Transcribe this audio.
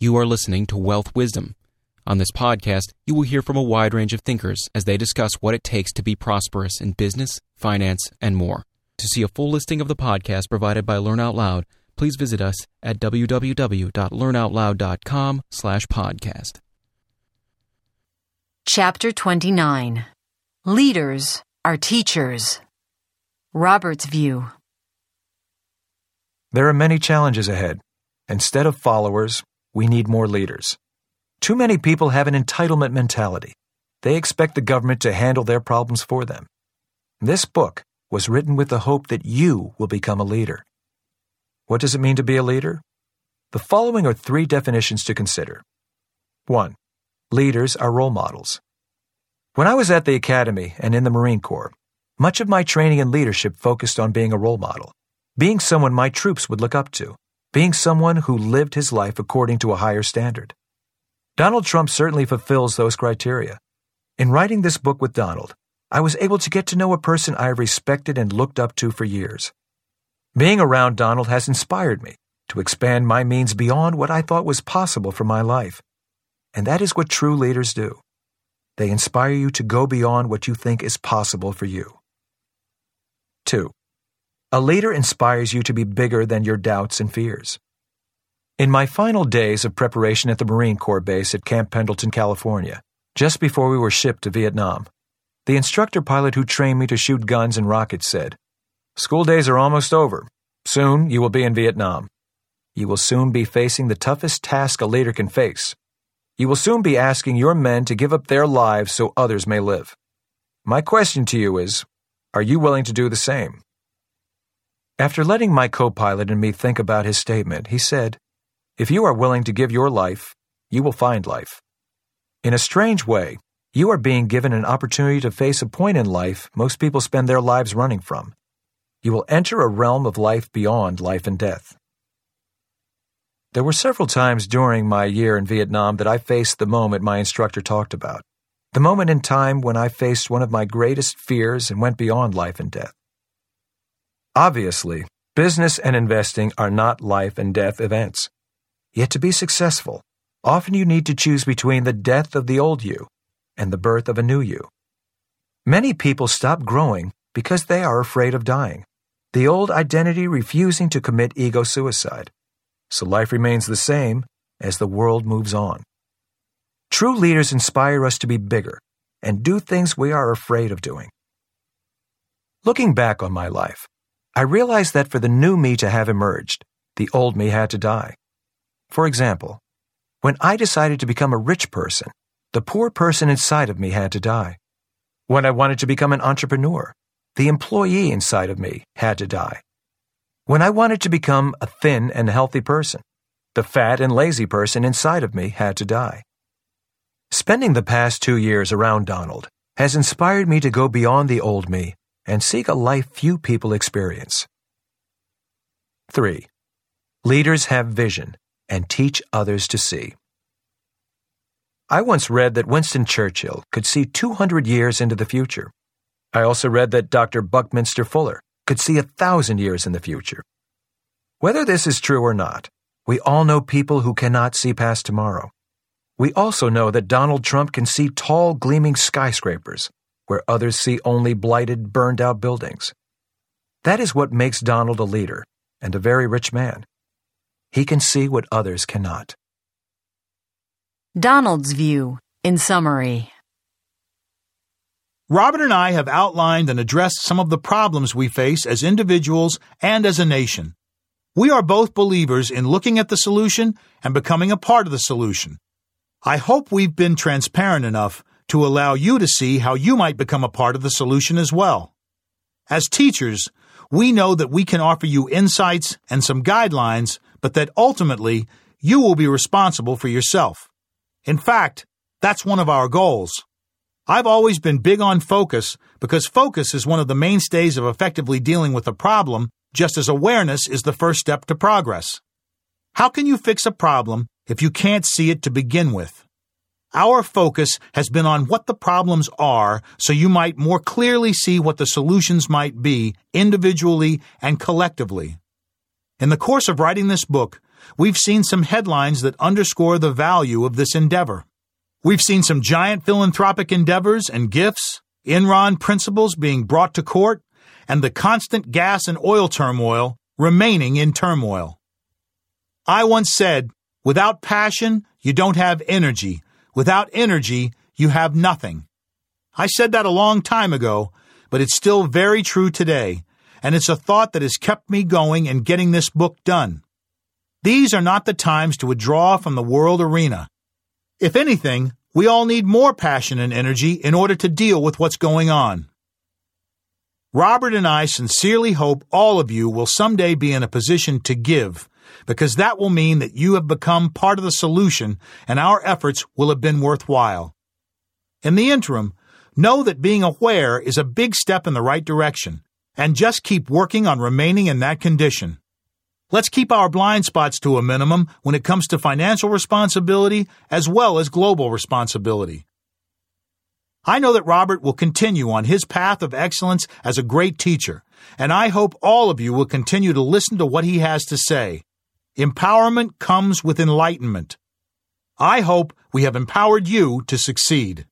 You are listening to Wealth Wisdom. On this podcast, you will hear from a wide range of thinkers as they discuss what it takes to be prosperous in business, finance, and more. To see a full listing of the podcast provided by Learn Out Loud, please visit us at www.learnoutloud.com/podcast. Chapter 29 Leaders are Teachers. Robert's View. There are many challenges ahead. Instead of followers, we need more leaders. Too many people have an entitlement mentality. They expect the government to handle their problems for them. This book was written with the hope that you will become a leader. What does it mean to be a leader? The following are three definitions to consider. 1. Leaders are role models. When I was at the Academy and in the Marine Corps, much of my training in leadership focused on being a role model, being someone my troops would look up to, being someone who lived his life according to a higher standard. Donald Trump certainly fulfills those criteria. In writing this book with Donald, I was able to get to know a person I have respected and looked up to for years. Being around Donald has inspired me to expand my means beyond what I thought was possible for my life. And that is what true leaders do. They inspire you to go beyond what you think is possible for you. 2. A leader inspires you to be bigger than your doubts and fears. In my final days of preparation at the Marine Corps base at Camp Pendleton, California, just before we were shipped to Vietnam, the instructor pilot who trained me to shoot guns and rockets said, School days are almost over. Soon you will be in Vietnam. You will soon be facing the toughest task a leader can face. You will soon be asking your men to give up their lives so others may live. My question to you is Are you willing to do the same? After letting my co pilot and me think about his statement, he said, If you are willing to give your life, you will find life. In a strange way, you are being given an opportunity to face a point in life most people spend their lives running from. You will enter a realm of life beyond life and death. There were several times during my year in Vietnam that I faced the moment my instructor talked about. The moment in time when I faced one of my greatest fears and went beyond life and death. Obviously, business and investing are not life and death events. Yet to be successful, often you need to choose between the death of the old you and the birth of a new you. Many people stop growing because they are afraid of dying, the old identity refusing to commit ego suicide. So life remains the same as the world moves on. True leaders inspire us to be bigger and do things we are afraid of doing. Looking back on my life, I realized that for the new me to have emerged, the old me had to die. For example, when I decided to become a rich person, the poor person inside of me had to die. When I wanted to become an entrepreneur, the employee inside of me had to die. When I wanted to become a thin and healthy person, the fat and lazy person inside of me had to die. Spending the past two years around Donald has inspired me to go beyond the old me and seek a life few people experience. 3. Leaders have vision and teach others to see. I once read that Winston Churchill could see 200 years into the future. I also read that Dr. Buckminster Fuller could see a thousand years in the future. Whether this is true or not, we all know people who cannot see past tomorrow. We also know that Donald Trump can see tall, gleaming skyscrapers, where others see only blighted, burned out buildings. That is what makes Donald a leader and a very rich man. He can see what others cannot. Donald's View, in summary. Robert and I have outlined and addressed some of the problems we face as individuals and as a nation. We are both believers in looking at the solution and becoming a part of the solution. I hope we've been transparent enough to allow you to see how you might become a part of the solution as well. As teachers, we know that we can offer you insights and some guidelines, but that ultimately you will be responsible for yourself. In fact, that's one of our goals. I've always been big on focus because focus is one of the mainstays of effectively dealing with a problem, just as awareness is the first step to progress. How can you fix a problem if you can't see it to begin with? Our focus has been on what the problems are so you might more clearly see what the solutions might be individually and collectively. In the course of writing this book, we've seen some headlines that underscore the value of this endeavor. We've seen some giant philanthropic endeavors and gifts, Enron principals being brought to court, and the constant gas and oil turmoil remaining in turmoil. I once said, without passion, you don't have energy. Without energy, you have nothing. I said that a long time ago, but it's still very true today, and it's a thought that has kept me going and getting this book done. These are not the times to withdraw from the world arena. If anything, we all need more passion and energy in order to deal with what's going on. Robert and I sincerely hope all of you will someday be in a position to give, because that will mean that you have become part of the solution and our efforts will have been worthwhile. In the interim, know that being aware is a big step in the right direction, and just keep working on remaining in that condition. Let's keep our blind spots to a minimum when it comes to financial responsibility as well as global responsibility. I know that Robert will continue on his path of excellence as a great teacher, and I hope all of you will continue to listen to what he has to say. Empowerment comes with enlightenment. I hope we have empowered you to succeed.